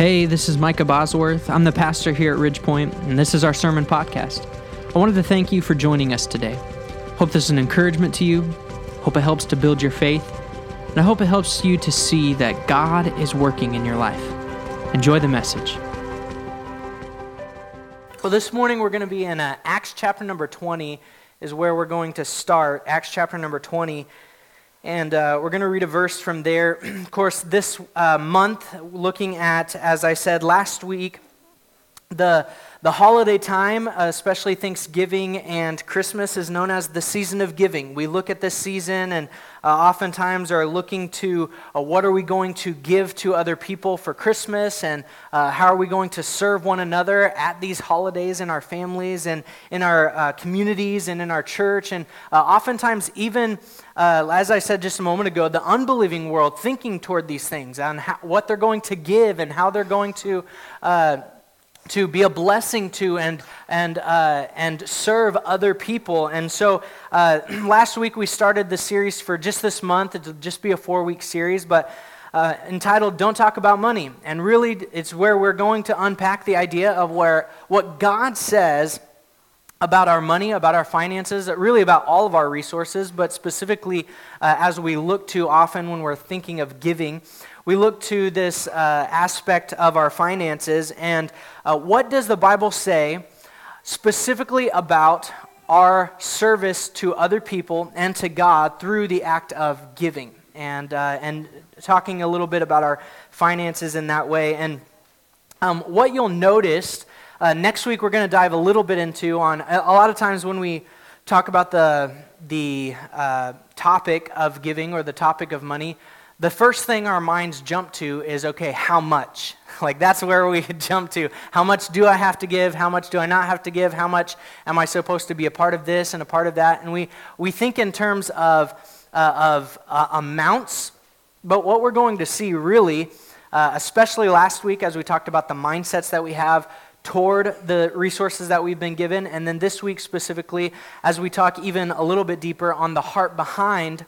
Hey, this is Micah Bosworth. I'm the pastor here at Ridgepoint, and this is our sermon podcast. I wanted to thank you for joining us today. Hope this is an encouragement to you. Hope it helps to build your faith. And I hope it helps you to see that God is working in your life. Enjoy the message. Well, this morning we're going to be in uh, Acts chapter number 20, is where we're going to start. Acts chapter number 20. And uh, we're going to read a verse from there. of course, this uh, month, looking at, as I said last week, the, the holiday time, especially Thanksgiving and Christmas, is known as the season of giving. We look at this season and uh, oftentimes are looking to uh, what are we going to give to other people for Christmas and uh, how are we going to serve one another at these holidays in our families and in our uh, communities and in our church. And uh, oftentimes, even uh, as I said just a moment ago, the unbelieving world thinking toward these things and how, what they're going to give and how they're going to to be a blessing to and, and, uh, and serve other people. And so uh, last week we started the series for just this month. It'll just be a four week series, but uh, entitled Don't Talk About Money. And really, it's where we're going to unpack the idea of where what God says about our money, about our finances, really about all of our resources, but specifically uh, as we look to often when we're thinking of giving we look to this uh, aspect of our finances and uh, what does the Bible say specifically about our service to other people and to God through the act of giving and, uh, and talking a little bit about our finances in that way. And um, what you'll notice uh, next week, we're going to dive a little bit into on a, lot of times when we talk about the, the uh, topic of giving or the topic of money the first thing our minds jump to is okay, how much? Like that's where we jump to. How much do I have to give? How much do I not have to give? How much am I supposed to be a part of this and a part of that? And we, we think in terms of, uh, of uh, amounts, but what we're going to see really, uh, especially last week as we talked about the mindsets that we have toward the resources that we've been given, and then this week specifically as we talk even a little bit deeper on the heart behind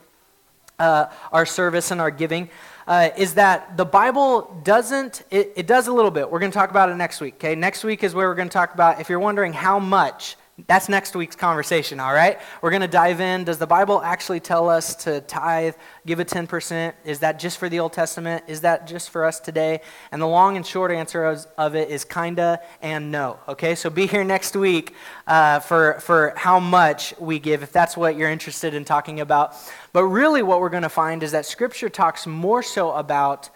uh, our service and our giving uh, is that the Bible doesn't, it, it does a little bit. We're going to talk about it next week, okay? Next week is where we're going to talk about, if you're wondering how much, that's next week's conversation, all right? We're going to dive in. Does the Bible actually tell us to tithe, give a 10%? Is that just for the Old Testament? Is that just for us today? And the long and short answer of, it is kinda and no, okay? So be here next week uh, for, for how much we give, if that's what you're interested in talking about. But really, what we're going to find is that Scripture talks more so about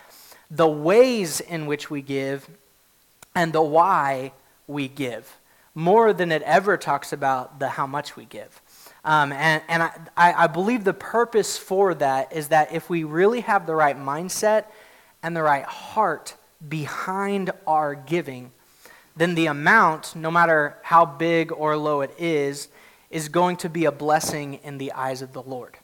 the ways in which we give and the why we give more than it ever talks about the how much we give. Um, and and I, I believe the purpose for that is that if we really have the right mindset and the right heart behind our giving, then the amount, no matter how big or low it is, is going to be a blessing in the eyes of the Lord.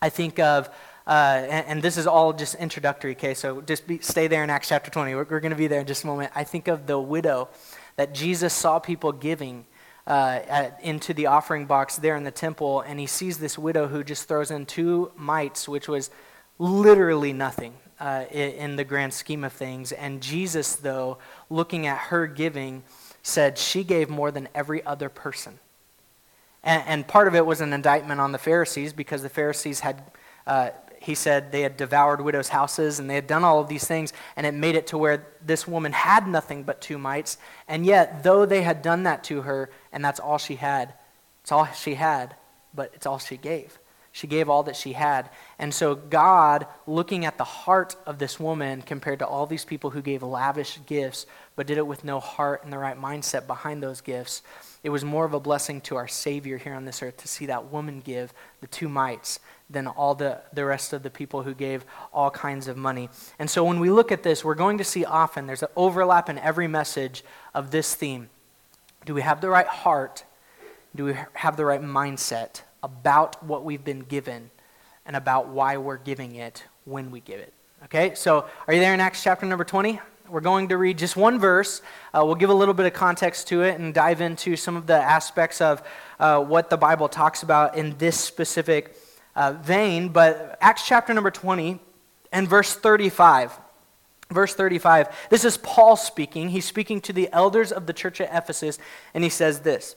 I think of, uh, and, and, this is all just introductory, okay, so just be, stay there in Acts chapter 20. We're, we're going to be there in just a moment. I think of the widow that Jesus saw people giving uh, at, into the offering box there in the temple, and he sees this widow who just throws in two mites, which was literally nothing uh, in, the grand scheme of things. And Jesus, though, looking at her giving, said she gave more than every other person. And, and part of it was an indictment on the Pharisees because the Pharisees had uh, he said they had devoured widows' houses and they had done all of these things, and it made it to where this woman had nothing but two mites. And yet, though they had done that to her, and that's all she had, it's all she had, but it's all she gave. She gave all that she had. And so, God, looking at the heart of this woman compared to all these people who gave lavish gifts, but did it with no heart and the right mindset behind those gifts, it was more of a blessing to our Savior here on this earth to see that woman give the two mites than all the, the rest of the people who gave all kinds of money. And so when we look at this, we're going to see often there's an overlap in every message of this theme. Do we have the right heart? Do we have the right mindset about what we've been given and about why we're giving it when we give it? Okay, so are you there in Acts chapter number 20? We're going to read just one verse. Uh, we'll give a little bit of context to it and dive into some of the aspects of uh, what the Bible talks about in this specific uh, vein, but Acts chapter number 20 and verse 35. Verse 35, this is Paul speaking. He's speaking to the elders of the church at Ephesus, and he says this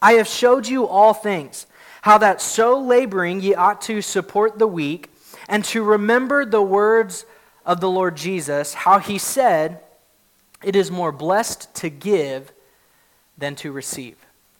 I have showed you all things, how that so laboring ye ought to support the weak, and to remember the words of the Lord Jesus, how he said, It is more blessed to give than to receive.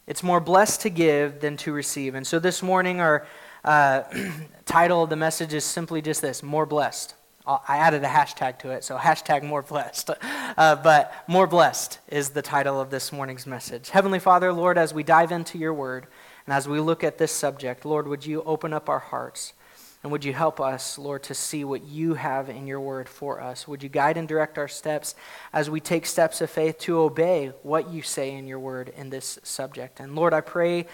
It's more blessed to give than to receive. And so this morning, our uh, title of the message is simply just this more blessed. I added a hashtag to it, so hashtag more blessed. Uh, but more blessed is the title of this morning's message. Heavenly Father, Lord, as we dive into your word and as we look at this subject, Lord, would you open up our hearts? And would you help us, Lord, to see what you have in your word for us? Would you guide and direct our steps as we take steps of faith to obey what you say in your word in this subject? And Lord, I pray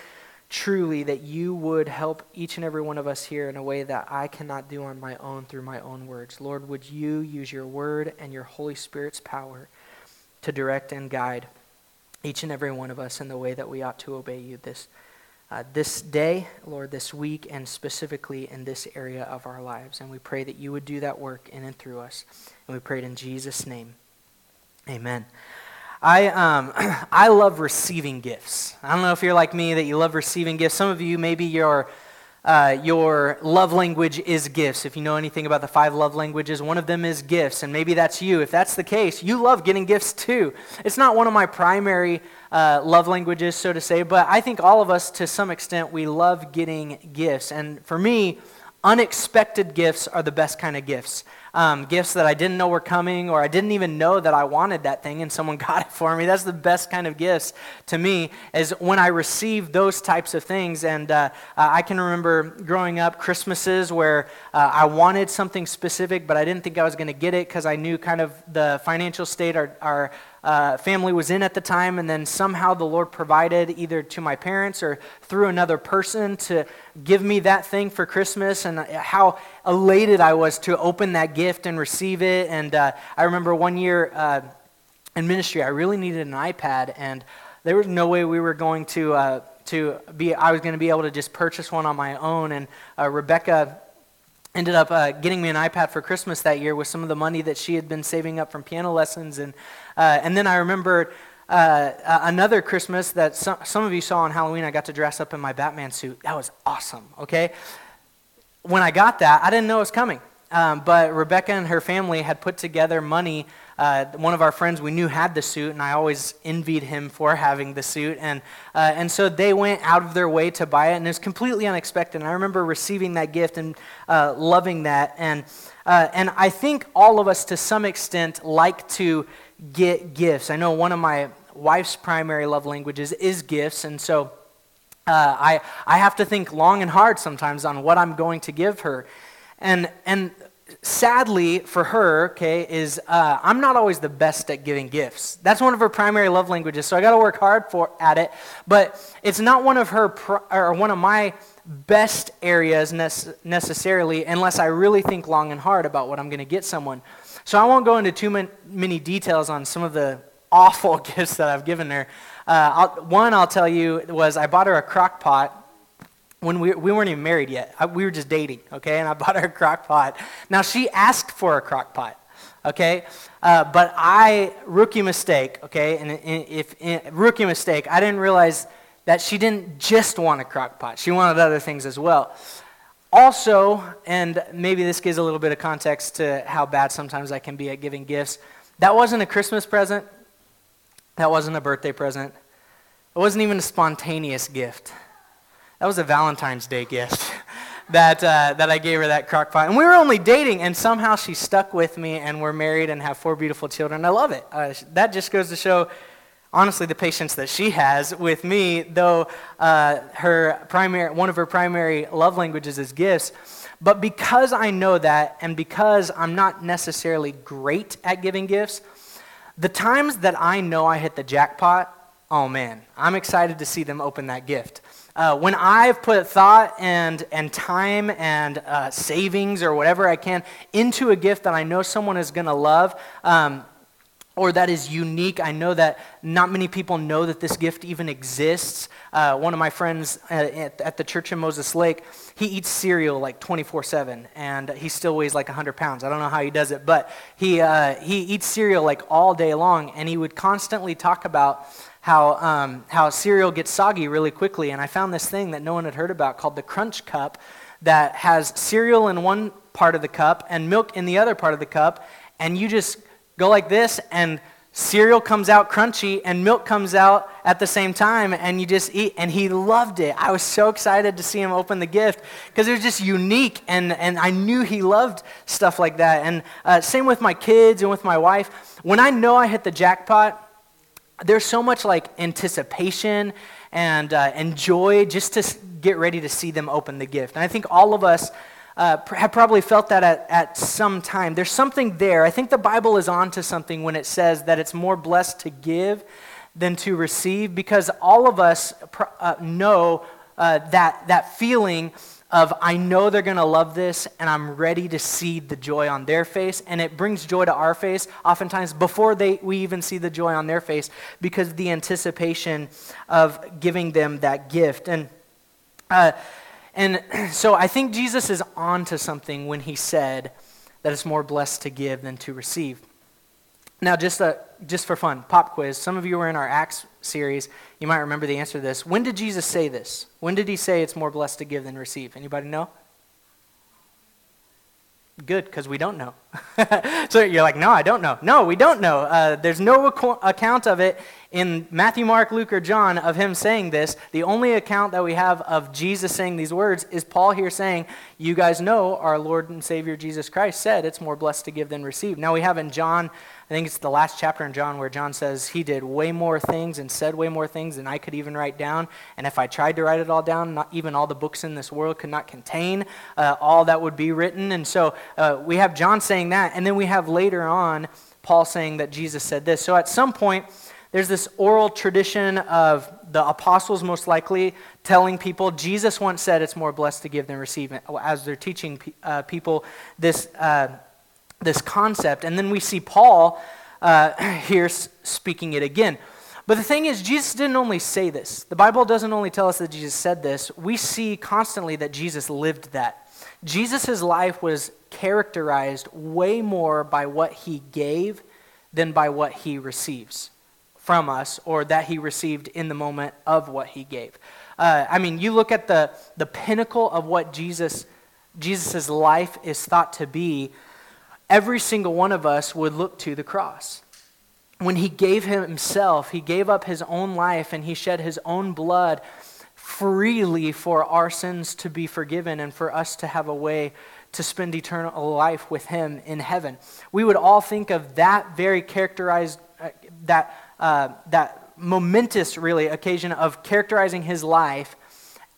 truly that you would help each and every one of us here in a way that I cannot do on my own through my own words. Lord, would you use your word and your Holy Spirit's power to direct and guide each and every one of us in the way that we ought to obey you this uh, this day, Lord, this week, and specifically in this area of our lives. And we pray that you would do that work in and through us. And we pray it in Jesus' name. Amen. I, um, I love receiving gifts. I don't know if you're like me that you love receiving gifts. Some of you, maybe you're uh, your love language is gifts. If you know anything about the five love languages, one of them is gifts, and maybe that's you. If that's the case, you love getting gifts too. It's not one of my primary uh, love languages, so to say, but I think all of us, to some extent, we love getting gifts. And for me, unexpected gifts are the best kind of gifts um, gifts that I didn't know were coming or I didn't even know that I wanted that thing and someone got it for me. That's the best kind of gifts to me is when I receive those types of things. And uh, uh, I can remember growing up Christmases where uh, I wanted something specific, but I didn't think I was going to get it because I knew kind of the financial state our, our uh, family was in at the time, and then somehow the Lord provided either to my parents or through another person to give me that thing for Christmas, and how elated I was to open that gift and receive it. And uh, I remember one year uh, in ministry, I really needed an iPad, and there was no way we were going to. Uh, to be, I was going to be able to just purchase one on my own, and uh, Rebecca ended up uh, getting me an iPad for Christmas that year with some of the money that she had been saving up from piano lessons. And, uh, and then I remember uh, another Christmas that some, some of you saw on Halloween. I got to dress up in my Batman suit. That was awesome, okay? When I got that, I didn't know it was coming. Um, but Rebecca and her family had put together money uh, one of our friends we knew had the suit, and I always envied him for having the suit. And, uh, and so they went out of their way to buy it, and it was completely unexpected. And I remember receiving that gift and uh, loving that. And, uh, and I think all of us, to some extent, like to get gifts. I know one of my wife's primary love languages is gifts, and so uh, I, I have to think long and hard sometimes on what I'm going to give her. And, and sadly for her, okay, is uh, I'm not always the best at giving gifts. That's one of her primary love languages, so I got to work hard for at it. But it's not one of her or one of my best areas necessarily, unless I really think long and hard about what I'm going to get someone. So I won't go into too many details on some of the awful gifts that I've given her. Uh, I'll, one I'll tell you was I bought her a crock pot when we, we weren't even married yet. I, we were just dating, okay? And I bought her a crock pot. Now, she asked for a crock pot, okay? Uh, but I, rookie mistake, okay? And if, if rookie mistake, I didn't realize that she didn't just want a crock pot. She wanted other things as well. Also, and maybe this gives a little bit of context to how bad sometimes I can be at giving gifts, that wasn't a Christmas present. That wasn't a birthday present. It wasn't even a spontaneous gift. That was a Valentine's Day gift that, uh, that I gave her that crock pot. And we were only dating, and somehow she stuck with me, and we're married and have four beautiful children. I love it. Uh, that just goes to show, honestly, the patience that she has with me, though uh, her primary, one of her primary love languages is gifts. But because I know that, and because I'm not necessarily great at giving gifts, the times that I know I hit the jackpot, oh man, I'm excited to see them open that gift. Uh, when I've put thought and, and time and uh, savings or whatever I can into a gift that I know someone is going to love, um, or that is unique. I know that not many people know that this gift even exists. uh, one of my friends at, at, the church in Moses Lake, he eats cereal like 24 7, and he still weighs like 100 pounds. I don't know how he does it, but he, uh, he eats cereal like all day long, and he would constantly talk about how, um, how cereal gets soggy really quickly. And I found this thing that no one had heard about called the Crunch Cup that has cereal in one part of the cup and milk in the other part of the cup, and you just go like this and cereal comes out crunchy and milk comes out at the same time and you just eat and he loved it i was so excited to see him open the gift because it was just unique and, and i knew he loved stuff like that and uh, same with my kids and with my wife when i know i hit the jackpot there's so much like anticipation and, uh, and joy just to get ready to see them open the gift and i think all of us uh, have probably felt that at, at some time. There's something there. I think the Bible is onto something when it says that it's more blessed to give than to receive because all of us uh, know uh, that, that feeling of I know they're going to love this and I'm ready to see the joy on their face. And it brings joy to our face oftentimes before they, we even see the joy on their face because the anticipation of giving them that gift. And uh, and so I think Jesus is on to something when he said that it's more blessed to give than to receive. Now, just, a, just for fun, pop quiz. Some of you were in our Acts series. You might remember the answer to this. When did Jesus say this? When did he say it's more blessed to give than receive? Anybody know? Good, because we don't know. so you're like, no, I don't know. No, we don't know. Uh, there's no ac- account of it in Matthew, Mark, Luke, or John of him saying this. The only account that we have of Jesus saying these words is Paul here saying, You guys know our Lord and Savior Jesus Christ said it's more blessed to give than receive. Now we have in John I think it's the last chapter in John where John says he did way more things and said way more things than I could even write down. And if I tried to write it all down, not even all the books in this world could not contain uh, all that would be written. And so uh, we have John saying that. And then we have later on Paul saying that Jesus said this. So at some point, there's this oral tradition of the apostles most likely telling people jesus once said it's more blessed to give than receive as they're teaching uh, people this uh, this concept. And then we see Paul uh, here speaking it again. But the thing is, Jesus didn't only say this. The Bible doesn't only tell us that Jesus said this. We see constantly that Jesus lived that. Jesus' life was characterized way more by what he gave than by what he receives from us or that he received in the moment of what he gave. Uh, I mean, you look at the, the pinnacle of what Jesus Jesus' life is thought to be every single one of us would look to the cross. When he gave himself, he gave up his own life and he shed his own blood freely for our sins to be forgiven and for us to have a way to spend eternal life with him in heaven. We would all think of that very characterized, uh, that, uh, that momentous, really, occasion of characterizing his life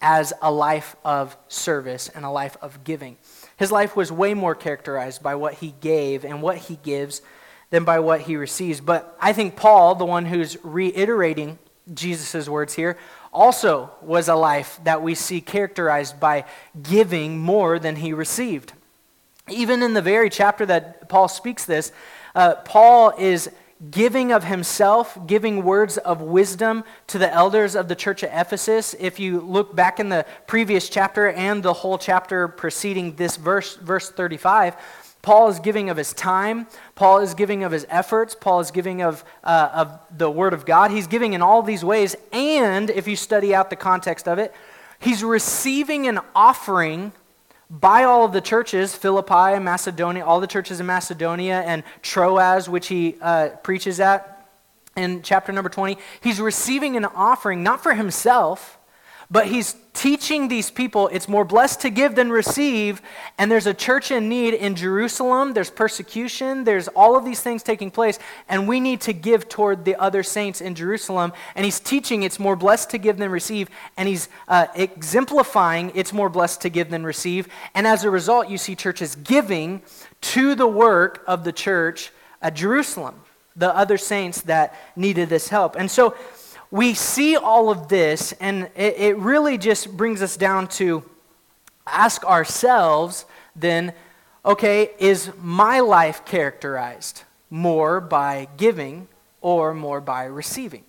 as a life of service and a life of giving. His life was way more characterized by what he gave and what he gives than by what he receives. But I think Paul, the one who's reiterating Jesus' words here, also was a life that we see characterized by giving more than he received. Even in the very chapter that Paul speaks this, uh, Paul is giving of himself, giving words of wisdom to the elders of the church at Ephesus. If you look back in the previous chapter and the whole chapter preceding this verse, verse 35, Paul is giving of his time. Paul is giving of his efforts. Paul is giving of, uh, of the Word of God. He's giving in all these ways. And if you study out the context of it, he's receiving an offering by all of the churches, Philippi, Macedonia, all the churches in Macedonia, and Troas, which he uh, preaches at in chapter number 20, he's receiving an offering not for himself, but he's teaching these people it's more blessed to give than receive. And there's a church in need in Jerusalem. There's persecution. There's all of these things taking place. And we need to give toward the other saints in Jerusalem. And he's teaching it's more blessed to give than receive. And he's uh, exemplifying it's more blessed to give than receive. And as a result, you see churches giving to the work of the church at Jerusalem, the other saints that needed this help. And so, we see all of this, and it, it really just brings us down to ask ourselves then, okay, is my life characterized more by giving or more by receiving?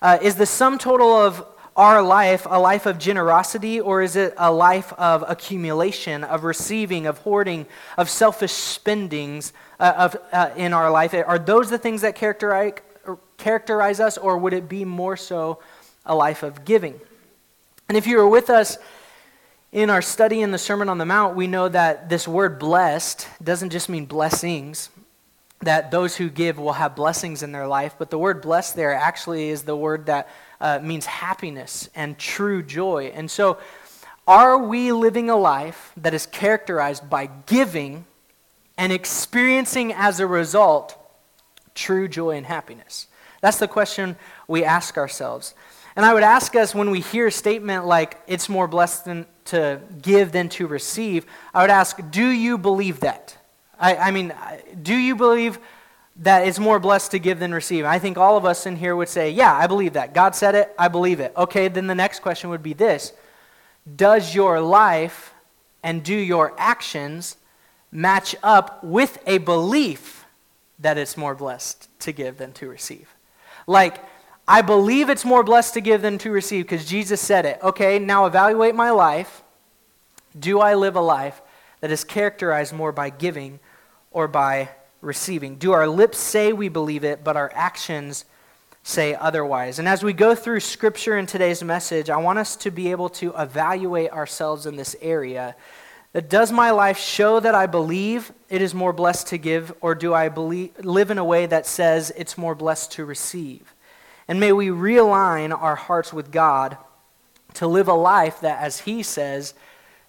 Uh, is the sum total of our life a life of generosity or is it a life of accumulation, of receiving, of hoarding, of selfish spendings uh, of, uh, in our life? Are those the things that characterize, characterize us or would it be more so a life of giving? And if you were with us in our study in the Sermon on the Mount, we know that this word blessed doesn't just mean blessings, that those who give will have blessings in their life, but the word blessed there actually is the word that uh, means happiness and true joy. And so, are we living a life that is characterized by giving and experiencing as a result true joy and happiness? That's the question we ask ourselves. And I would ask us when we hear a statement like, it's more blessed than to give than to receive, I would ask, do you believe that? I, I mean, do you believe that it's more blessed to give than receive. I think all of us in here would say, Yeah, I believe that. God said it, I believe it. Okay, then the next question would be this Does your life and do your actions match up with a belief that it's more blessed to give than to receive? Like, I believe it's more blessed to give than to receive because Jesus said it. Okay, now evaluate my life. Do I live a life that is characterized more by giving or by receiving? Do our lips say we believe it, but our actions say otherwise? And as we go through Scripture in today's message, I want us to be able to evaluate ourselves in this area. That does my life show that I believe it is more blessed to give, or do I believe, live in a way that says it's more blessed to receive? And may we realign our hearts with God to live a life that, as He says,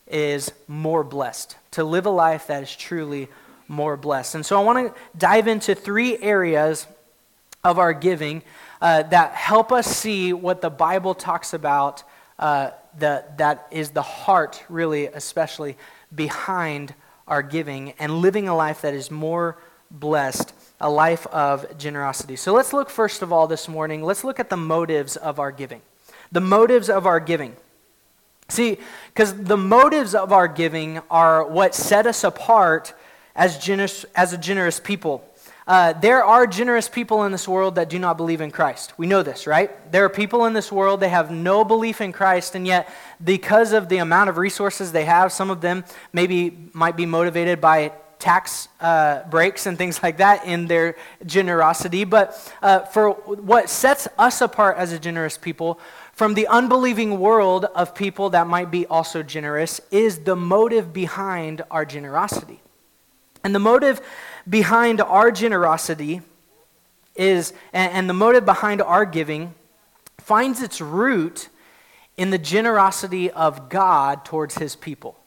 is more blessed. To live a life that is truly more blessed. And so I want to dive into three areas of our giving uh, that help us see what the Bible talks about uh, the, that is the heart, really, especially behind our giving and living a life that is more blessed, a life of generosity. So let's look first of all this morning, let's look at the motives of our giving. The motives of our giving. See, because the motives of our giving are what set us apart as, generous, as a generous people. Uh, there are generous people in this world that do not believe in Christ. We know this, right? There are people in this world, they have no belief in Christ, and yet, because of the amount of resources they have, some of them maybe might be motivated by tax uh, breaks and things like that in their generosity. But uh, for what sets us apart as a generous people from the unbelieving world of people that might be also generous is the motive behind our generosity. And the motive behind our generosity is, and the motive behind our giving finds its root in the generosity of God towards his people.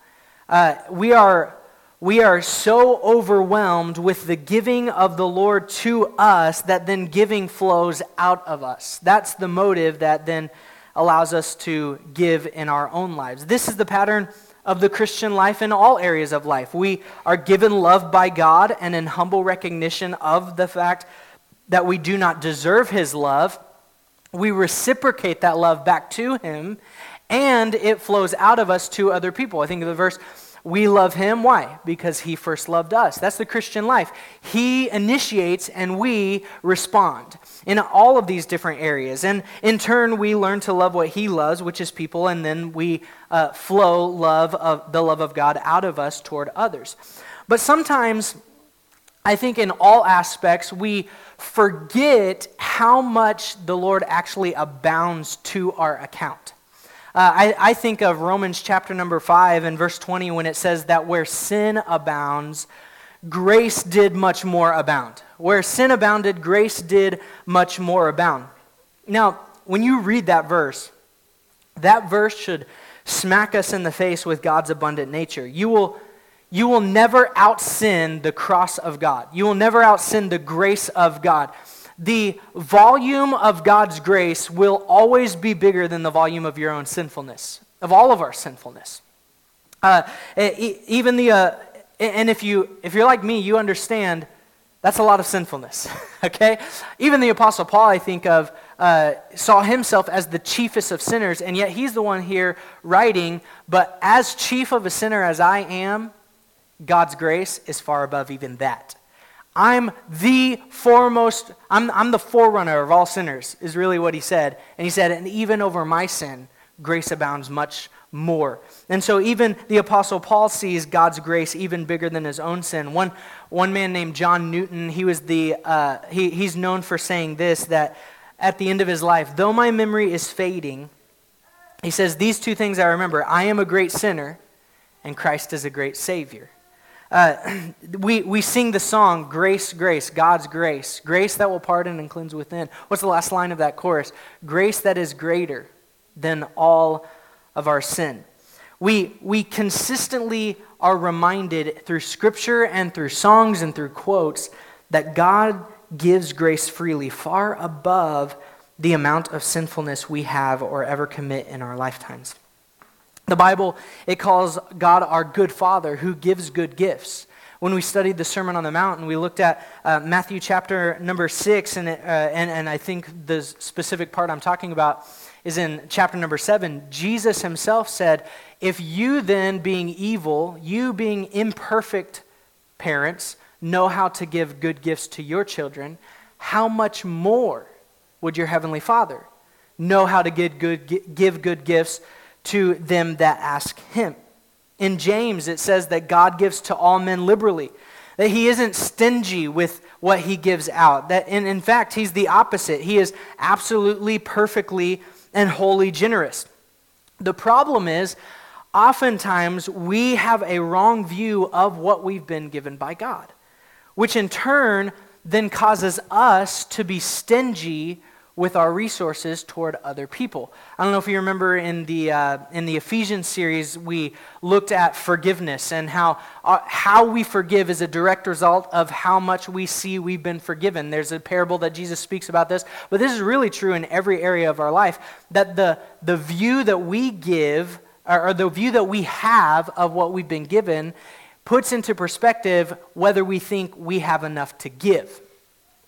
Uh, we, are, we are so overwhelmed with the giving of the Lord to us that then giving flows out of us. That's the motive that then allows us to give in our own lives. This is the pattern of the Christian life in all areas of life. We are given love by God and in humble recognition of the fact that we do not deserve His love. We reciprocate that love back to Him, and it flows out of us to other people. I think of the verse we love him. Why? Because he first loved us. That's the Christian life. He initiates and we respond in all of these different areas. And in turn, we learn to love what he loves, which is people, and then we uh, flow love of the love of God out of us toward others. But sometimes, I think in all aspects, we forget how much the Lord actually abounds to our account. Uh, I, I think of Romans chapter number 5 and verse 20 when it says that where sin abounds, grace did much more abound. Where sin abounded, grace did much more abound. Now, when you read that verse, that verse should smack us in the face with God's abundant nature. You will, you will never out sin the cross of God. You will never out sin the grace of God the volume of God's grace will always be bigger than the volume of your own sinfulness, of all of our sinfulness. Uh, even the, uh, and if, you, if you're like me, you understand that's a lot of sinfulness, okay? Even the Apostle Paul, I think of, uh, saw himself as the chiefest of sinners, and yet he's the one here writing, but as chief of a sinner as I am, God's grace is far above even that. I'm the foremost, I'm, I'm the forerunner of all sinners, is really what he said. And he said, and even over my sin, grace abounds much more. And so even the Apostle Paul sees God's grace even bigger than his own sin. One, one man named John Newton, he was the, uh, he, he's known for saying this, that at the end of his life, though my memory is fading, he says, These two things I remember I am a great sinner, and Christ is a great Savior. Uh, we, we sing the song, Grace, Grace, God's grace, grace that will pardon and cleanse within. What's the last line of that chorus? Grace that is greater than all of our sin. We, we consistently are reminded through scripture and through songs and through quotes that God gives grace freely, far above the amount of sinfulness we have or ever commit in our lifetimes. The Bible, it calls God our good Father who gives good gifts. When we studied the Sermon on the Mount and we looked at uh, Matthew chapter number six, and, uh, and, and I think the specific part I'm talking about is in chapter number seven. Jesus himself said, If you then, being evil, you being imperfect parents, know how to give good gifts to your children, how much more would your heavenly Father know how to give good, give good gifts to them that ask him? In James, it says that God gives to all men liberally, that he isn't stingy with what he gives out. That in, in fact, he's the opposite. He is absolutely, perfectly, and wholly generous. The problem is, oftentimes we have a wrong view of what we've been given by God which in turn then causes us to be stingy with our resources toward other people. I don't know if you remember in the, uh, in the Ephesians series, we looked at forgiveness and how, uh, how we forgive is a direct result of how much we see we've been forgiven. There's a parable that Jesus speaks about this, but this is really true in every area of our life that the, the view that we give, or, or the view that we have of what we've been given, puts into perspective whether we think we have enough to give.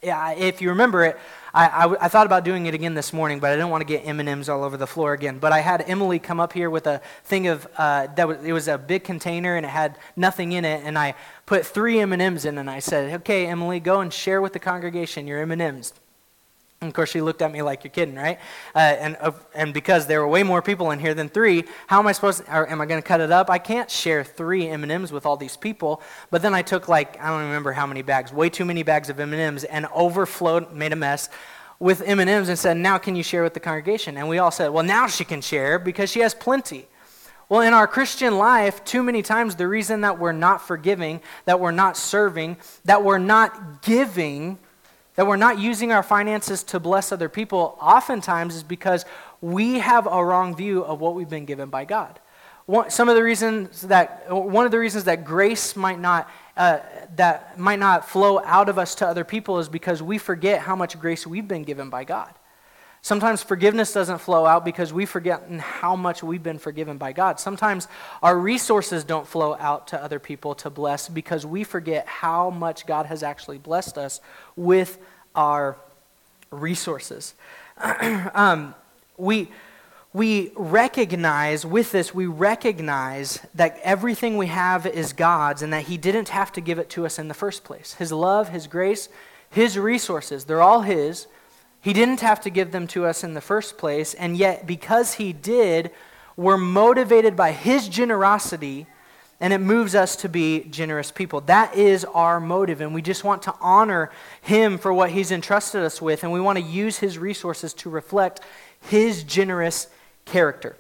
If you remember it, I, I, I, thought about doing it again this morning, but I didn't want to get M&Ms all over the floor again. But I had Emily come up here with a thing of, uh, that was, it was a big container and it had nothing in it. And I put three M&Ms in and I said, okay, Emily, go and share with the congregation your M&Ms. And of course, she looked at me like you're kidding, right? Uh, and, uh, and because there were way more people in here than three, how am I supposed to, or am I going to cut it up? I can't share three M&Ms with all these people. But then I took like, I don't remember how many bags, way too many bags of M&Ms and overflowed, made a mess with M&Ms and said, now can you share with the congregation? And we all said, well, now she can share because she has plenty. Well, in our Christian life, too many times the reason that we're not forgiving, that we're not serving, that we're not giving that we're not using our finances to bless other people, oftentimes is because we have a wrong view of what we've been given by God. One, some of the reasons that one of the reasons that grace might not uh, that might not flow out of us to other people is because we forget how much grace we've been given by God. Sometimes forgiveness doesn't flow out because we've forgotten how much we've been forgiven by God. Sometimes our resources don't flow out to other people to bless because we forget how much God has actually blessed us with our resources. um, we, we recognize, with this, we recognize that everything we have is God's and that He didn't have to give it to us in the first place. His love, His grace, His resources, they're all His. He didn't have to give them to us in the first place, and yet because He did, we're motivated by His generosity, and it moves us to be generous people. That is our motive, and we just want to honor Him for what He's entrusted us with, and we want to use His resources to reflect His generous character.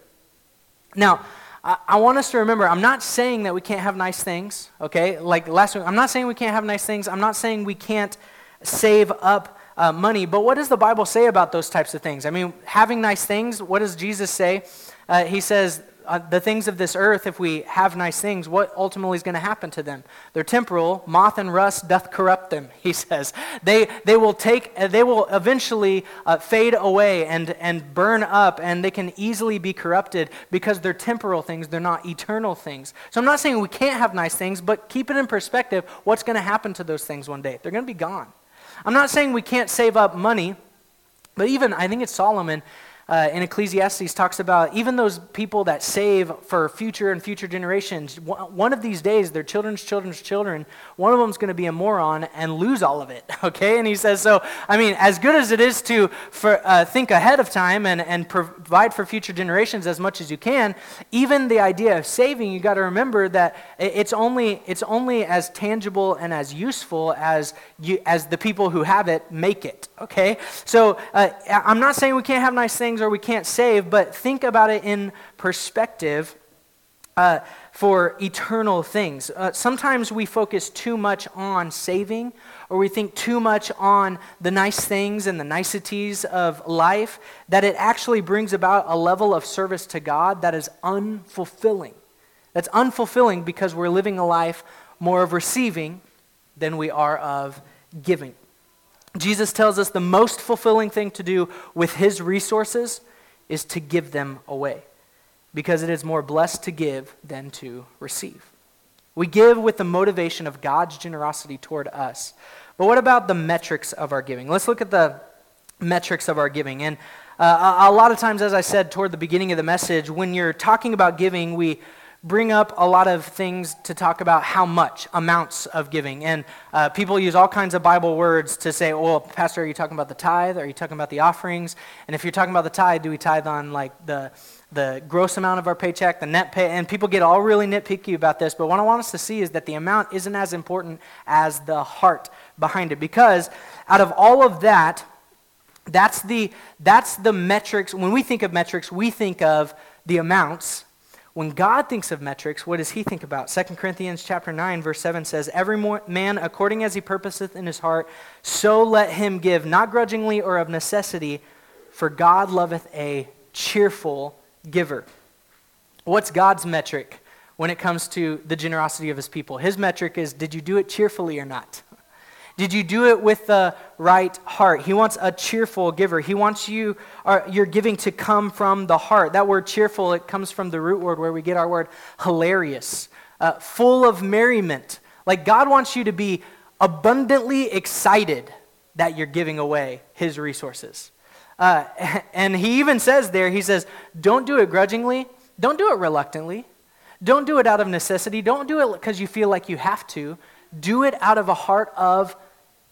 Now, I, want us to remember, I'm not saying that we can't have nice things, okay? Like last week, I'm not saying we can't have nice things. I'm not saying we can't save up uh, money. But what does the Bible say about those types of things? I mean, having nice things, what does Jesus say? Uh, he says, uh, the things of this earth, if we have nice things, what ultimately is going to happen to them? They're temporal. Moth and rust doth corrupt them, he says. They, they will take, uh, they will eventually uh, fade away and, and burn up, and they can easily be corrupted because they're temporal things. They're not eternal things. So I'm not saying we can't have nice things, but keep it in perspective. What's going to happen to those things one day? They're going to be gone. I'm not saying we can't save up money, but even I think it's Solomon. uh, in Ecclesiastes talks about even those people that save for future and future generations, one of these days, their children's children's children, one of them is going to be a moron and lose all of it, okay? And he says, so, I mean, as good as it is to for, uh, think ahead of time and, and provide for future generations as much as you can, even the idea of saving, you got to remember that it's only, it's only as tangible and as useful as, you, as the people who have it make it, okay? So uh, I'm not saying we can't have nice things or we can't save, but think about it in perspective uh, for eternal things. Uh, sometimes we focus too much on saving, or we think too much on the nice things and the niceties of life, that it actually brings about a level of service to God that is unfulfilling. That's unfulfilling because we're living a life more of receiving than we are of giving. Jesus tells us the most fulfilling thing to do with his resources is to give them away because it is more blessed to give than to receive. We give with the motivation of God's generosity toward us. But what about the metrics of our giving? Let's look at the metrics of our giving. And uh, a lot of times, as I said toward the beginning of the message, when you're talking about giving, we bring up a lot of things to talk about how much, amounts of giving. And uh, people use all kinds of Bible words to say, well, Pastor, are you talking about the tithe? Are you talking about the offerings? And if you're talking about the tithe, do we tithe on like the, the gross amount of our paycheck, the net pay? And people get all really nitpicky about this. But what I want us to see is that the amount isn't as important as the heart behind it. Because out of all of that, that's the, that's the metrics. When we think of metrics, we think of the amounts when God thinks of metrics, what does he think about? 2 Corinthians chapter 9 verse 7 says, "Every man according as he purposeth in his heart, so let him give, not grudgingly or of necessity, for God loveth a cheerful giver." What's God's metric when it comes to the generosity of his people? His metric is did you do it cheerfully or not? Did you do it with the right heart? He wants a cheerful giver. He wants you, your giving to come from the heart. That word cheerful, it comes from the root word where we get our word hilarious, uh, full of merriment. Like God wants you to be abundantly excited that you're giving away his resources. Uh, and he even says there, he says, don't do it grudgingly, don't do it reluctantly, don't do it out of necessity, don't do it because you feel like you have to. Do it out of a heart of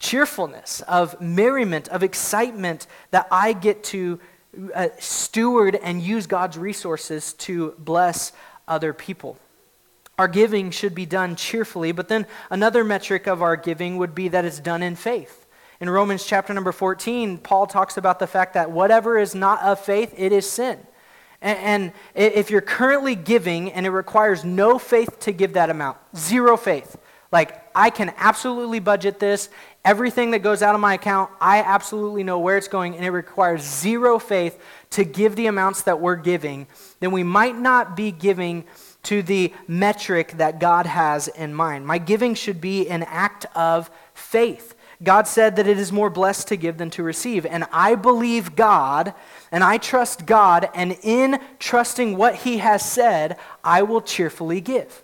cheerfulness, of merriment, of excitement that I get to uh, steward and use God's resources to bless other people. Our giving should be done cheerfully, but then another metric of our giving would be that it's done in faith. In Romans chapter number 14, Paul talks about the fact that whatever is not of faith, it is sin. And, and if you're currently giving and it requires no faith to give that amount, zero faith, like I can absolutely budget this Everything that goes out of my account, I absolutely know where it's going, and it requires zero faith to give the amounts that we're giving, then we might not be giving to the metric that God has in mind. My giving should be an act of faith. God said that it is more blessed to give than to receive. And I believe God and I trust God, and in trusting what He has said, I will cheerfully give.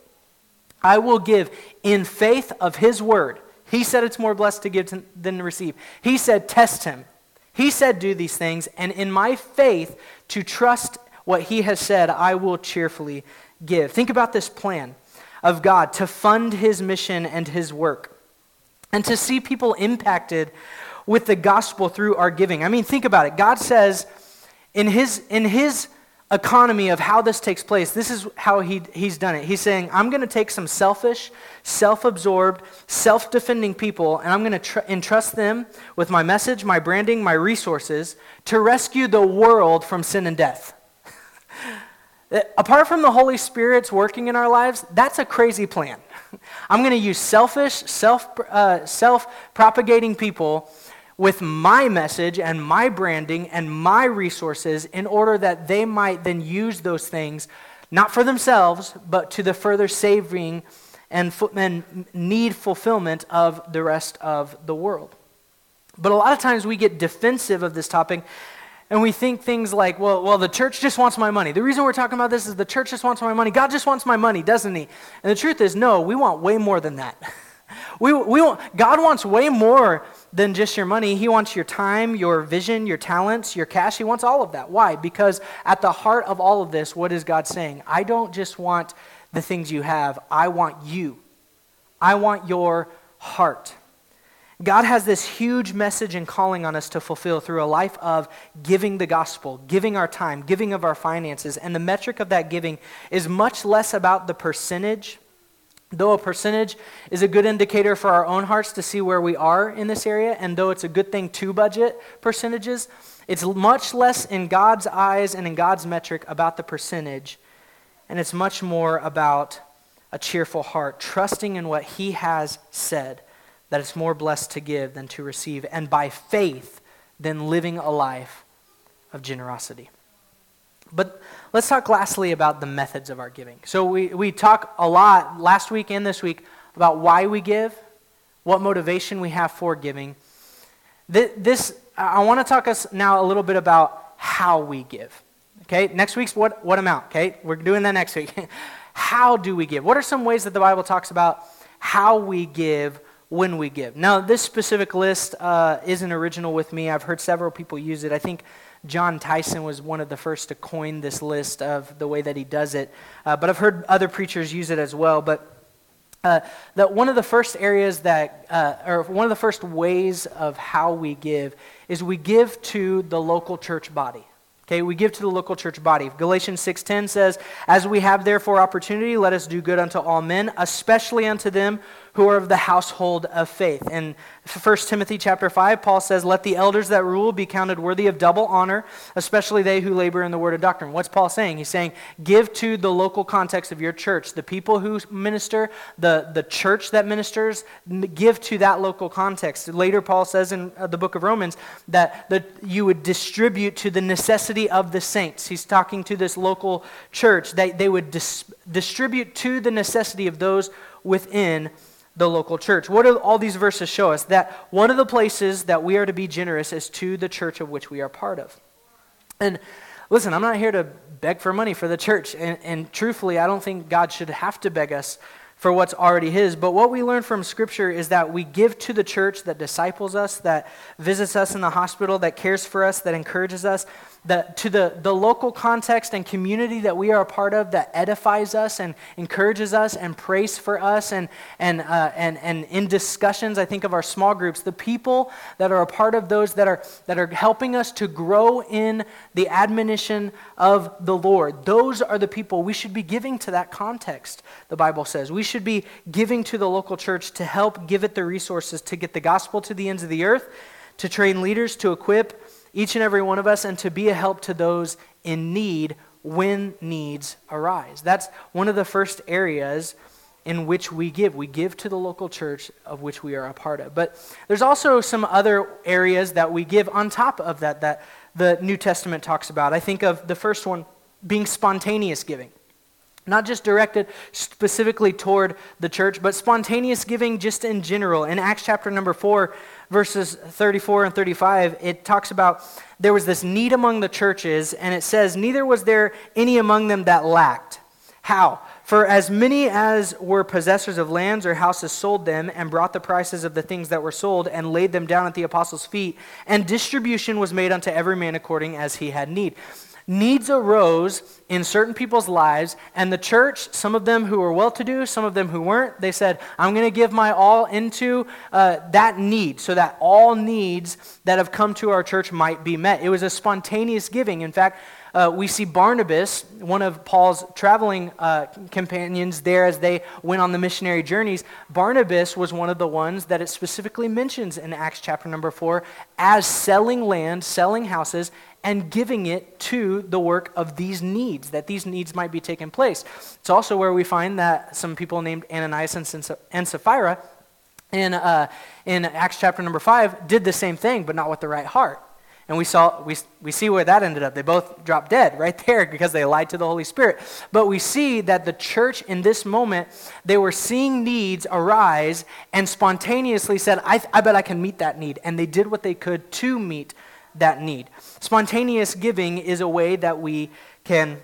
I will give in faith of His word he said it's more blessed to give to, than to receive. He said, test him. He said, do these things. And in my faith, to trust what he has said, I will cheerfully give. Think about this plan of God to fund his mission and his work and to see people impacted with the gospel through our giving. I mean, think about it. God says in his, in his economy of how this takes place, this is how he, he's done it. He's saying, I'm going to take some selfish, self absorbed, self defending people, and I'm going to tr- entrust them with my message, my branding, my resources to rescue the world from sin and death. Apart from the Holy Spirit's working in our lives, that's a crazy plan. I'm going to use selfish, self, uh, self propagating people with my message and my branding and my resources in order that they might then use those things not for themselves, but to the further saving and, and need fulfillment of the rest of the world. But a lot of times we get defensive of this topic and we think things like, well, well, the church just wants my money. The reason we're talking about this is the church just wants my money. God just wants my money, doesn't he? And the truth is, no, we want way more than that. We, we, want, God wants way more than just your money. He wants your time, your vision, your talents, your cash. He wants all of that. Why? Because at the heart of all of this, what is God saying? I don't just want the things you have, I want you. I want your heart. God has this huge message and calling on us to fulfill through a life of giving the gospel, giving our time, giving of our finances. And the metric of that giving is much less about the percentage Though a percentage is a good indicator for our own hearts to see where we are in this area, and though it's a good thing to budget percentages, it's much less in God's eyes and in God's metric about the percentage, and it's much more about a cheerful heart, trusting in what He has said, that it's more blessed to give than to receive, and by faith, than living a life of generosity. But let's talk lastly about the methods of our giving. So we, we talk a lot last week and this week about why we give, what motivation we have for giving. This, I want to talk us now a little bit about how we give. Okay, next week's what, what amount? Okay, we're doing that next week. how do we give? What are some ways that the Bible talks about how we give when we give? Now, this specific list uh, isn't original with me. I've heard several people use it. I think Jon Tyson was one of the first to coin this list of the way that he does it. Uh, but I've heard other preachers use it as well. But uh, that one of the first areas that, uh, or one of the first ways of how we give is we give to the local church body. Okay, we give to the local church body. Galatians 6:10 says, "As we have therefore opportunity, let us do good unto all men, especially unto them who are of the household of faith. In 1 Timothy chapter 5, Paul says, Let the elders that rule be counted worthy of double honor, especially they who labor in the word of doctrine. What's Paul saying? He's saying, Give to the local context of your church. The people who minister, the, the church that ministers, give to that local context. Later, Paul says in uh, the book of Romans that, that you would distribute to the necessity of the saints. He's talking to this local church. They, they would dis- distribute to the necessity of those within the local church. What do all these verses show us? That one of the places that we are to be generous is to the church of which we are part of. And listen, I'm not here to beg for money for the church. And, and truthfully, I don't think God should have to beg us for what's already His. But what we learn from Scripture is that we give to the church that disciples us, that visits us in the hospital, that cares for us, that encourages us, the, to the, the local context and community that we are a part of that edifies us and encourages us and prays for us. And, and, uh, and, and in discussions, I think of our small groups, the people that are a part of those that are, that are helping us to grow in the admonition of the Lord. Those are the people we should be giving to that context, the Bible says. We should be giving to the local church to help give it the resources to get the gospel to the ends of the earth, to train leaders, to equip each and every one of us, and to be a help to those in need when needs arise. That's one of the first areas in which we give. We give to the local church of which we are a part of. But there's also some other areas that we give on top of that that the New Testament talks about. I think of the first one being spontaneous giving. Not just directed specifically toward the church, but spontaneous giving just in general. In Acts chapter number 4, verses 34 and 35, it talks about there was this need among the churches, and it says, Neither was there any among them that lacked. How? For as many as were possessors of lands or houses sold them and brought the prices of the things that were sold and laid them down at the apostles' feet, and distribution was made unto every man according as he had need needs arose in certain people's lives, and the church, some of them who were well to do, some of them who weren't, they said, I'm going to give my all into uh, that need so that all needs that have come to our church might be met. It was a spontaneous giving. In fact, uh, we see Barnabas, one of Paul's traveling uh, companions there as they went on the missionary journeys. Barnabas was one of the ones that it specifically mentions in Acts chapter number 4 as selling land, selling houses, and giving it to the work of these needs, that these needs might be taken place. It's also where we find that some people named Ananias and Sapphira in, uh, in Acts chapter number 5 did the same thing, but not with the right heart. And we, saw, we, we see where that ended up. They both dropped dead right there because they lied to the Holy Spirit. But we see that the church in this moment, they were seeing needs arise and spontaneously said, I, I bet I can meet that need. And they did what they could to meet that need. Spontaneous giving is a way that we can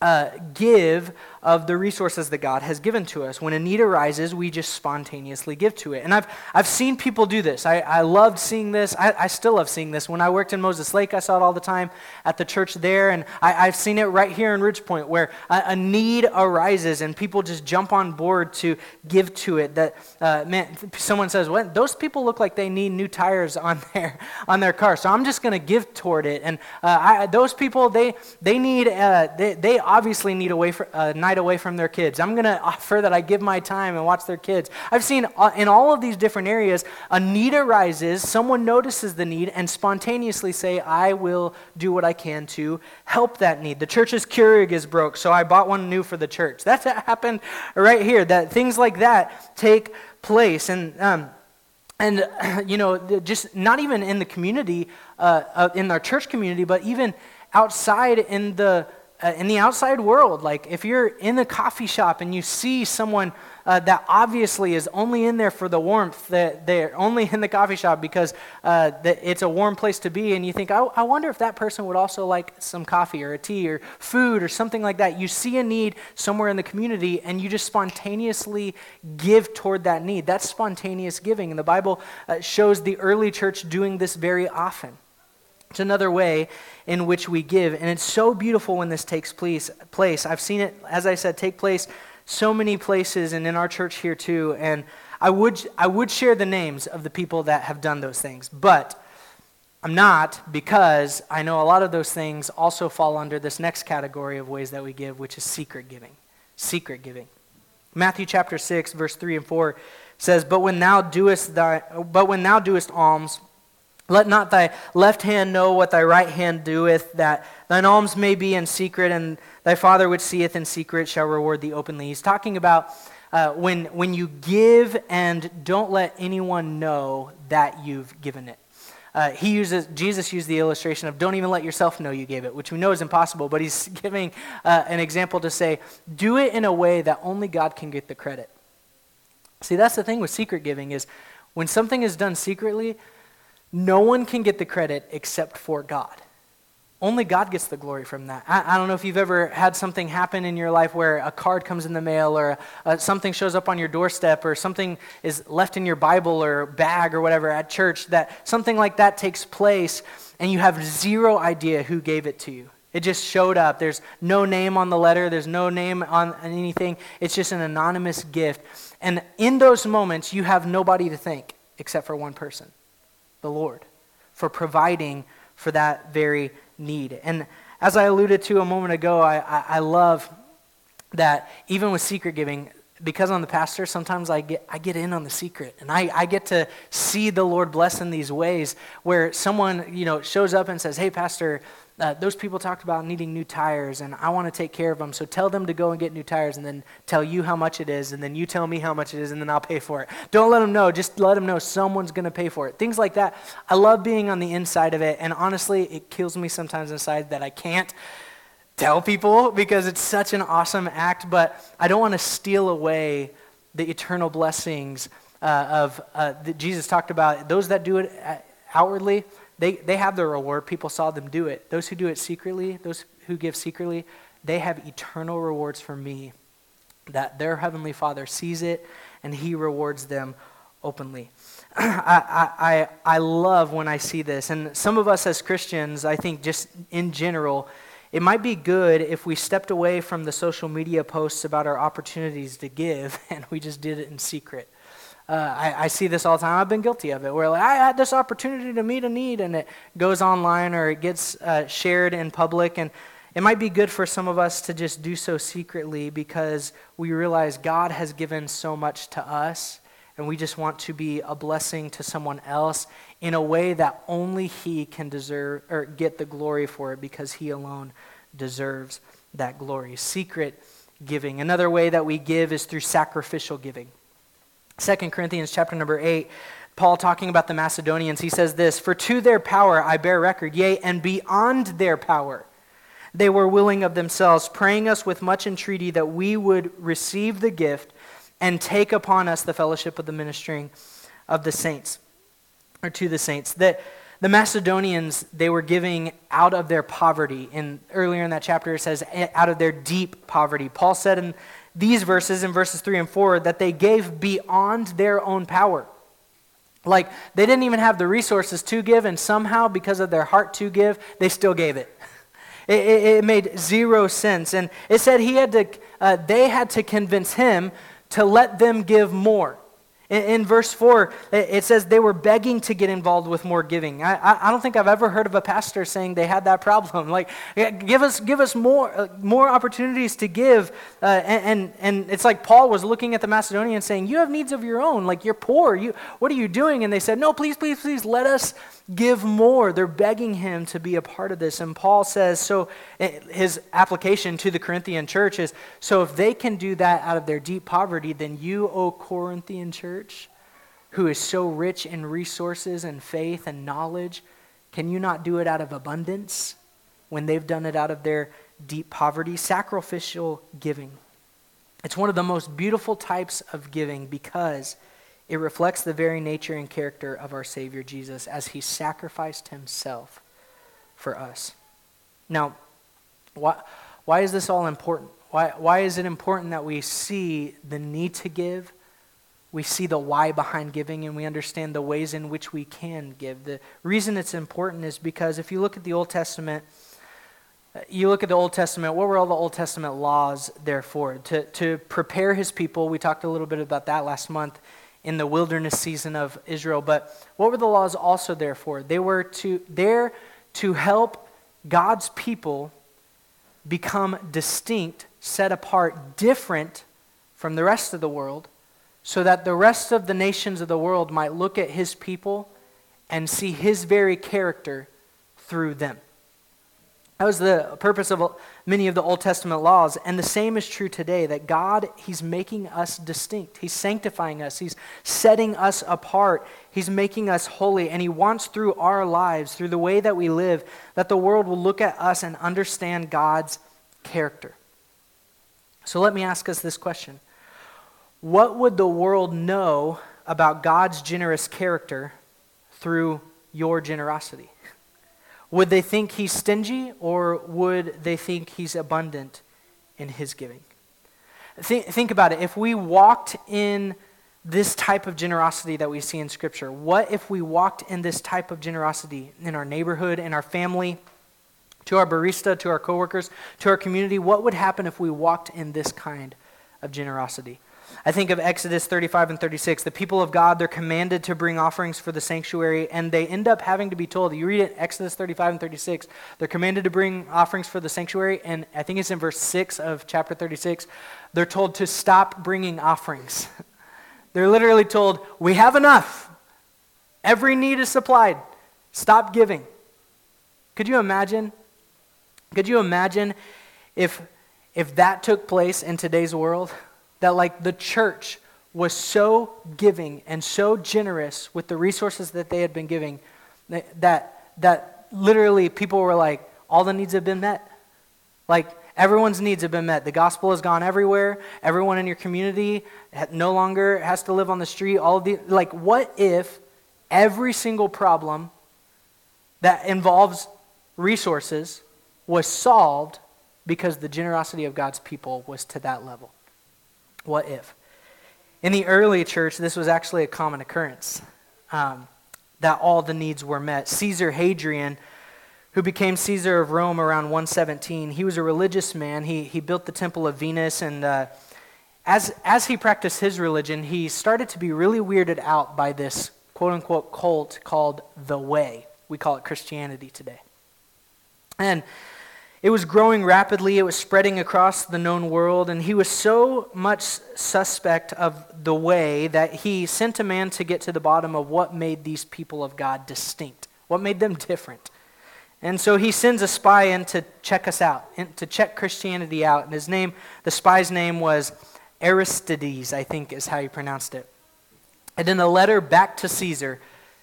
uh, give of the resources that God has given to us. When a need arises, we just spontaneously give to it. And I've, I've seen people do this. I, I loved seeing this. I, I still love seeing this. When I worked in Moses Lake, I saw it all the time at the church there. And I, I've seen it right here in Ridgepoint where a, a need arises and people just jump on board to give to it. That, uh, man, someone says, well, those people look like they need new tires on their, on their car. So I'm just going to give toward it. And uh, I, those people, they, they need, uh, they, they obviously need a, way for, a night away from their kids. I'm going to offer that I give my time and watch their kids. I've seen uh, in all of these different areas, a need arises, someone notices the need, and spontaneously say, I will do what I can to help that need. The church's Keurig is broke, so I bought one new for the church. That's happened right here, that things like that take place. And, um, and you know, just not even in the community, uh, uh, in our church community, but even outside in the uh, in the outside world, like if you're in a coffee shop and you see someone uh, that obviously is only in there for the warmth, that they're only in the coffee shop because uh, it's a warm place to be, and you think, I, I wonder if that person would also like some coffee or a tea or food or something like that. You see a need somewhere in the community, and you just spontaneously give toward that need. That's spontaneous giving, and the Bible uh, shows the early church doing this very often. It's another way in which we give. And it's so beautiful when this takes place. place. I've seen it, as I said, take place so many places and in our church here too. And I would, I would share the names of the people that have done those things. But I'm not because I know a lot of those things also fall under this next category of ways that we give, which is secret giving. Secret giving. Matthew chapter 6, verse 3 and 4 says, But when thou doest thy, but when thou doest alms, let not thy left hand know what thy right hand doeth, that thine alms may be in secret, and thy Father which seeth in secret shall reward thee openly. He's talking about uh, when, when you give and don't let anyone know that you've given it. Uh, he uses Jesus used the illustration of don't even let yourself know you gave it, which we know is impossible. But he's giving uh, an example to say, do it in a way that only God can get the credit. See, that's the thing with secret giving is when something is done secretly, no one can get the credit except for God. Only God gets the glory from that. I, I, don't know if you've ever had something happen in your life where a card comes in the mail or uh, something shows up on your doorstep or something is left in your Bible or bag or whatever at church, that something like that takes place and you have zero idea who gave it to you. It just showed up. There's no name on the letter, there's no name on anything. It's just an anonymous gift. And in those moments, you have nobody to thank except for one person the Lord, for providing for that very need. And as I alluded to a moment ago, I, I, I love that even with secret giving, because I'm the pastor, sometimes I get, I get in on the secret. And I, I get to see the Lord bless in these ways where someone, you know, shows up and says, hey, pastor, uh, those people talked about needing new tires, and I want to take care of them. So tell them to go and get new tires, and then tell you how much it is, and then you tell me how much it is, and then I'll pay for it. Don't let them know. Just let them know someone's going to pay for it. Things like that. I love being on the inside of it, and honestly, it kills me sometimes inside that I can't tell people because it's such an awesome act, but I don't want to steal away the eternal blessings uh, of uh, that Jesus talked about. Those that do it uh, outwardly they, they have their reward. People saw them do it. Those who do it secretly, those who give secretly, they have eternal rewards for me. That their heavenly Father sees it and he rewards them openly. I, I, I love when I see this. And some of us as Christians, I think just in general, it might be good if we stepped away from the social media posts about our opportunities to give and we just did it in secret. Uh, I, I, see this all the time. I've been guilty of it. Where like, I had this opportunity to meet a need, and it goes online or it gets uh, shared in public. And it might be good for some of us to just do so secretly because we realize God has given so much to us, and we just want to be a blessing to someone else in a way that only He can deserve or get the glory for it because He alone deserves that glory. Secret giving. Another way that we give is through sacrificial giving. 2 Corinthians chapter number 8, Paul talking about the Macedonians, he says this For to their power I bear record, yea, and beyond their power. They were willing of themselves, praying us with much entreaty that we would receive the gift and take upon us the fellowship of the ministering of the saints, or to the saints. That the Macedonians, they were giving out of their poverty. And earlier in that chapter, it says, eh, out of their deep poverty. Paul said in these verses, in verses 3 and 4, that they gave beyond their own power. Like, they didn't even have the resources to give, and somehow, because of their heart to give, they still gave it. It, it, it made zero sense. And it said he had to, uh, they had to convince him to let them give more. In, verse 4, it says they were begging to get involved with more giving. I, I, don't think I've ever heard of a pastor saying they had that problem. Like, give us, give us more, uh, more opportunities to give. Uh, and, and, and it's like Paul was looking at the Macedonians saying, You have needs of your own. Like, you're poor. You, what are you doing? And they said, No, please, please, please, let us give more. They're begging him to be a part of this. And Paul says, so eh, his application to the Corinthian church is so if they can do that out of their deep poverty, then you, O Corinthian church, who is so rich in resources and faith and knowledge, can you not do it out of abundance when they've done it out of their deep poverty? Sacrificial giving. It's one of the most beautiful types of giving because it reflects the very nature and character of our Savior Jesus as he sacrificed himself for us. Now, why, why is this all important? Why, why is it important that we see the need to give? We see the why behind giving and we understand the ways in which we can give. The reason it's important is because if you look at the Old Testament, uh, you look at the Old Testament, what were all the Old Testament laws there for? To, to prepare his people, we talked a little bit about that last month in the wilderness season of Israel. But what were the laws also there for? They were to, there to help God's people become distinct, set apart, different from the rest of the world, so that the rest of the nations of the world might look at his people and see his very character through them. That was the purpose of many of the Old Testament laws. And the same is true today that God, He's making us distinct. He's sanctifying us. He's setting us apart. He's making us holy. And He wants through our lives, through the way that we live, that the world will look at us and understand God's character. So let me ask us this question What would the world know about God's generous character through your generosity? Would they think he's stingy or would they think he's abundant in his giving? Think, think about it. If we walked in this type of generosity that we see in Scripture, what if we walked in this type of generosity in our neighborhood, in our family, to our barista, to our coworkers, to our community? What would happen if we walked in this kind of generosity? I think of Exodus 35 and 36. The people of God, they're commanded to bring offerings for the sanctuary, and they end up having to be told. You read it, Exodus 35 and 36. They're commanded to bring offerings for the sanctuary, and I think it's in verse 6 of chapter 36. They're told to stop bringing offerings. they're literally told, We have enough. Every need is supplied. Stop giving. Could you imagine? Could you imagine if, if that took place in today's world? That like the church was so giving and so generous with the resources that they had been giving that that literally people were like all the needs have been met. Like everyone's needs have been met. The gospel has gone everywhere. Everyone in your community no longer has to live on the street. All the like what if every single problem that involves resources was solved because the generosity of God's people was to that level what if? In the early church, this was actually a common occurrence um, that all the needs were met. Caesar Hadrian, who became Caesar of Rome around 117, he was a religious man. He, he built the Temple of Venus, and uh, as, as he practiced his religion, he started to be really weirded out by this quote unquote cult called the Way. We call it Christianity today. And it was growing rapidly, it was spreading across the known world, and he was so much suspect of the way that he sent a man to get to the bottom of what made these people of God distinct, what made them different. And so he sends a spy in to check us out, to check Christianity out. And his name, the spy's name was Aristides, I think is how he pronounced it. And in a letter back to Caesar,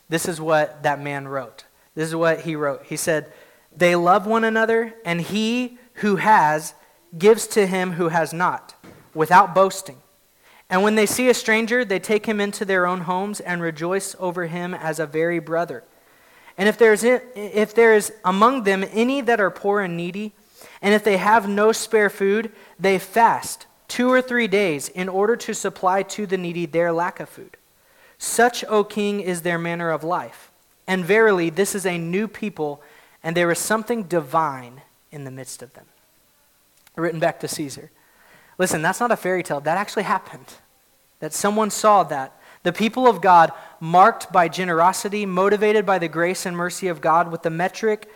this is what that man wrote. This is what he wrote. He said, they love one another, and he who has gives to him who has not, without boasting. And when they see a stranger, they take him into their own homes and rejoice over him as a very brother. And if there is, if there is among them any that are poor and needy, and if they have no spare food, they fast two or three days in order to supply to the needy their lack of food. Such, O king, is their manner of life. And verily, this is a new people, and there is something divine in the midst of them. Written back to Caesar. Listen, that's not a fairy tale. That actually happened. That someone saw that. The people of God, marked by generosity, motivated by the grace and mercy of God, with the metric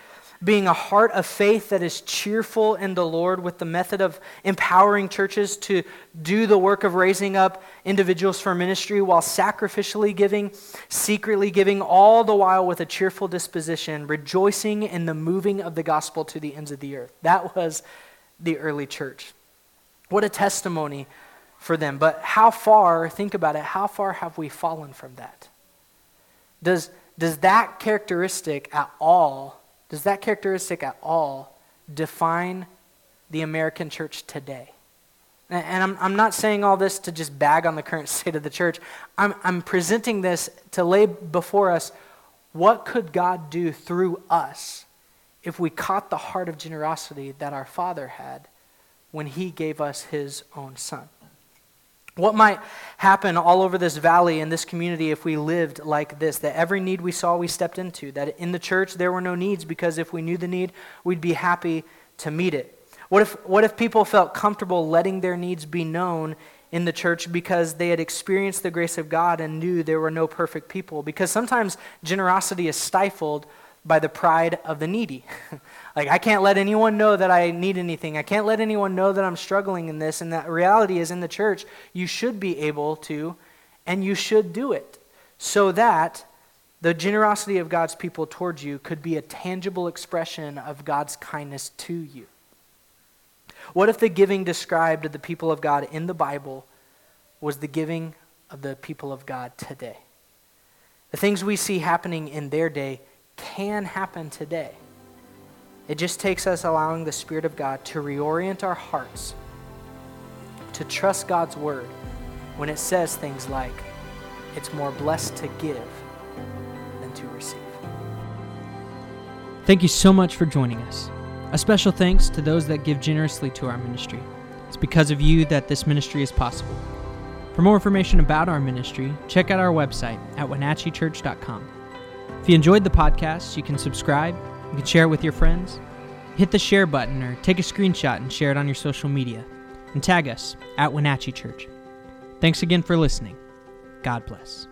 being a heart of faith that is cheerful in the Lord, with the method of empowering churches to do the work of raising up individuals for ministry while sacrificially giving, secretly giving, all the while with a cheerful disposition, rejoicing in the moving of the gospel to the ends of the earth. That was the early church. What a testimony for them. But how far, think about it, how far have we fallen from that? Does, does that characteristic at all, does that characteristic at all define the American church today? And I'm, I'm not saying all this to just bag on the current state of the church. I'm, I'm presenting this to lay before us what could God do through us if we caught the heart of generosity that our Father had when He gave us His own Son. What might happen all over this valley in this community if we lived like this? That every need we saw, we stepped into. That in the church, there were no needs because if we knew the need, we'd be happy to meet it. What if, what if people felt comfortable letting their needs be known in the church because they had experienced the grace of God and knew there were no perfect people? Because sometimes generosity is stifled by the pride of the needy. Like, I can't let anyone know that I need anything. I can't let anyone know that I'm struggling in this. And that reality is in the church, you should be able to, and you should do it so that the generosity of God's people towards you could be a tangible expression of God's kindness to you. What if the giving described of the people of God in the Bible was the giving of the people of God today? The things we see happening in their day can happen today. It just takes us allowing the Spirit of God to reorient our hearts to trust God's word when it says things like, it's more blessed to give than to receive. Thank you so much for joining us. A special thanks to those that give generously to our ministry. It's because of you that this ministry is possible. For more information about our ministry, check out our website at wenatcheechurch.com. If you enjoyed the podcast, you can subscribe you can share it with your friends. Hit the share button or take a screenshot and share it on your social media. And tag us at Wenatchee Church. Thanks again for listening. God bless.